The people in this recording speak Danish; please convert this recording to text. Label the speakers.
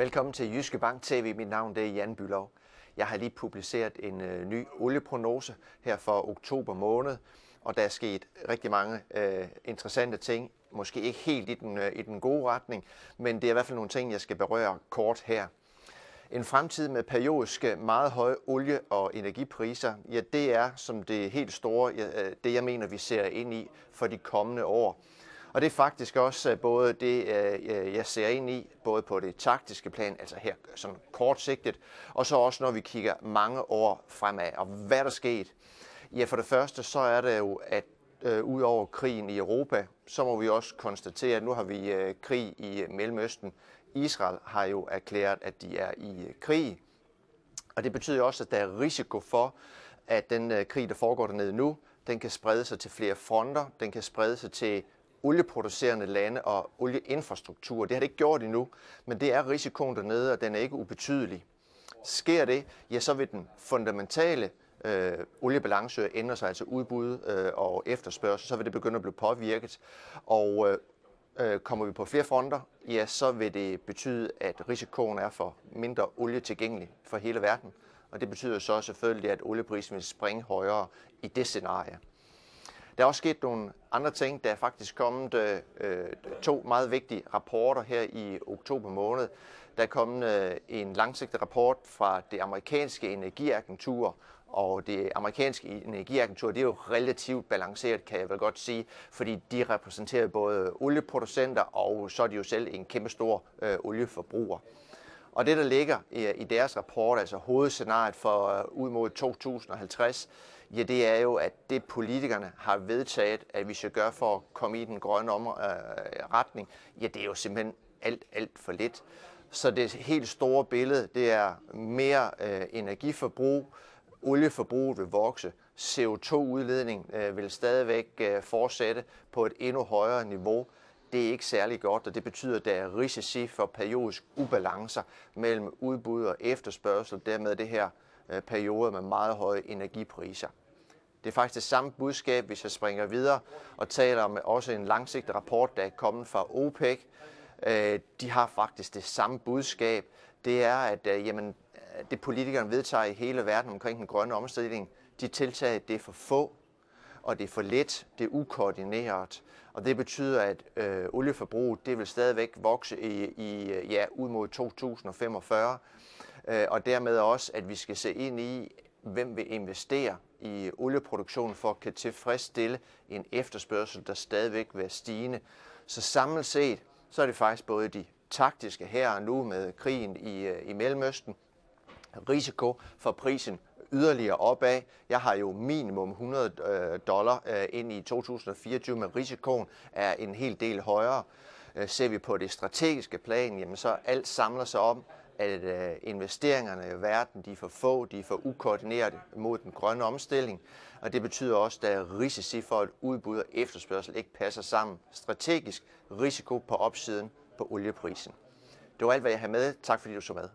Speaker 1: Velkommen til Jyske Bank TV. Mit navn det er Jan Bylov. Jeg har lige publiceret en øh, ny olieprognose her for oktober måned, og der er sket rigtig mange øh, interessante ting. Måske ikke helt i den, øh, i den gode retning, men det er i hvert fald nogle ting, jeg skal berøre kort her. En fremtid med periodiske meget høje olie- og energipriser, ja, det er som det helt store, ja, øh, det jeg mener, vi ser ind i for de kommende år. Og det er faktisk også øh, både det, øh, jeg ser ind i, både på det taktiske plan, altså her sådan kortsigtet, og så også når vi kigger mange år fremad. Og hvad der sket? Ja, for det første så er det jo, at øh, ud over krigen i Europa, så må vi også konstatere, at nu har vi øh, krig i øh, Mellemøsten. Israel har jo erklæret, at de er i øh, krig. Og det betyder også, at der er risiko for, at den øh, krig, der foregår dernede nu, den kan sprede sig til flere fronter, den kan sprede sig til olieproducerende lande og olieinfrastruktur. Det har det ikke gjort endnu, men det er risikoen dernede, og den er ikke ubetydelig. Sker det, ja, så vil den fundamentale øh, oliebalance ændre sig, altså udbud øh, og efterspørgsel, så vil det begynde at blive påvirket. Og øh, øh kommer vi på flere fronter, ja, så vil det betyde, at risikoen er for mindre olie tilgængelig for hele verden. Og det betyder så selvfølgelig, at olieprisen vil springe højere i det scenarie. Der er også sket nogle andre ting. Der er faktisk kommet øh, øh, to meget vigtige rapporter her i oktober måned. Der er kommet øh, en langsigtet rapport fra det amerikanske energiagentur, og det amerikanske energiagentur, det er jo relativt balanceret, kan jeg vel godt sige, fordi de repræsenterer både olieproducenter, og så er de jo selv en kæmpe stor øh, olieforbruger. Og det, der ligger i, i deres rapport, altså hovedscenariet for øh, ud mod 2050, ja, det er jo, at det politikerne har vedtaget, at vi skal gøre for at komme i den grønne om, øh, retning, ja, det er jo simpelthen alt, alt for lidt. Så det helt store billede, det er mere øh, energiforbrug, olieforbruget vil vokse, CO2-udledning øh, vil stadigvæk øh, fortsætte på et endnu højere niveau, det er ikke særlig godt, og det betyder, at der er risici for periodisk ubalancer mellem udbud og efterspørgsel, dermed det her Øh, perioder med meget høje energipriser. Det er faktisk det samme budskab, hvis jeg springer videre og taler om også en langsigtet rapport, der er kommet fra OPEC. Øh, de har faktisk det samme budskab. Det er, at øh, jamen, det politikerne vedtager i hele verden omkring den grønne omstilling, de tiltag, det er for få, og det er for let, det er ukoordineret, og det betyder, at øh, olieforbruget det vil stadigvæk vokse i, i ja, ud mod 2045, øh, og dermed også, at vi skal se ind i, hvem vil investere i olieproduktion for at kan tilfredsstille en efterspørgsel, der stadigvæk vil være stigende. Så samlet set, så er det faktisk både de taktiske her og nu med krigen i, øh, i Mellemøsten, risiko for prisen yderligere opad. Jeg har jo minimum 100 øh, dollar øh, ind i 2024, men risikoen er en hel del højere. Ser vi på det strategiske plan, jamen så alt samler sig om, at øh, investeringerne i verden de er for få, de er for ukoordineret mod den grønne omstilling, og det betyder også, at der er risici for, at udbud og efterspørgsel ikke passer sammen. Strategisk risiko på opsiden på olieprisen. Det var alt, hvad jeg havde med. Tak fordi du så med.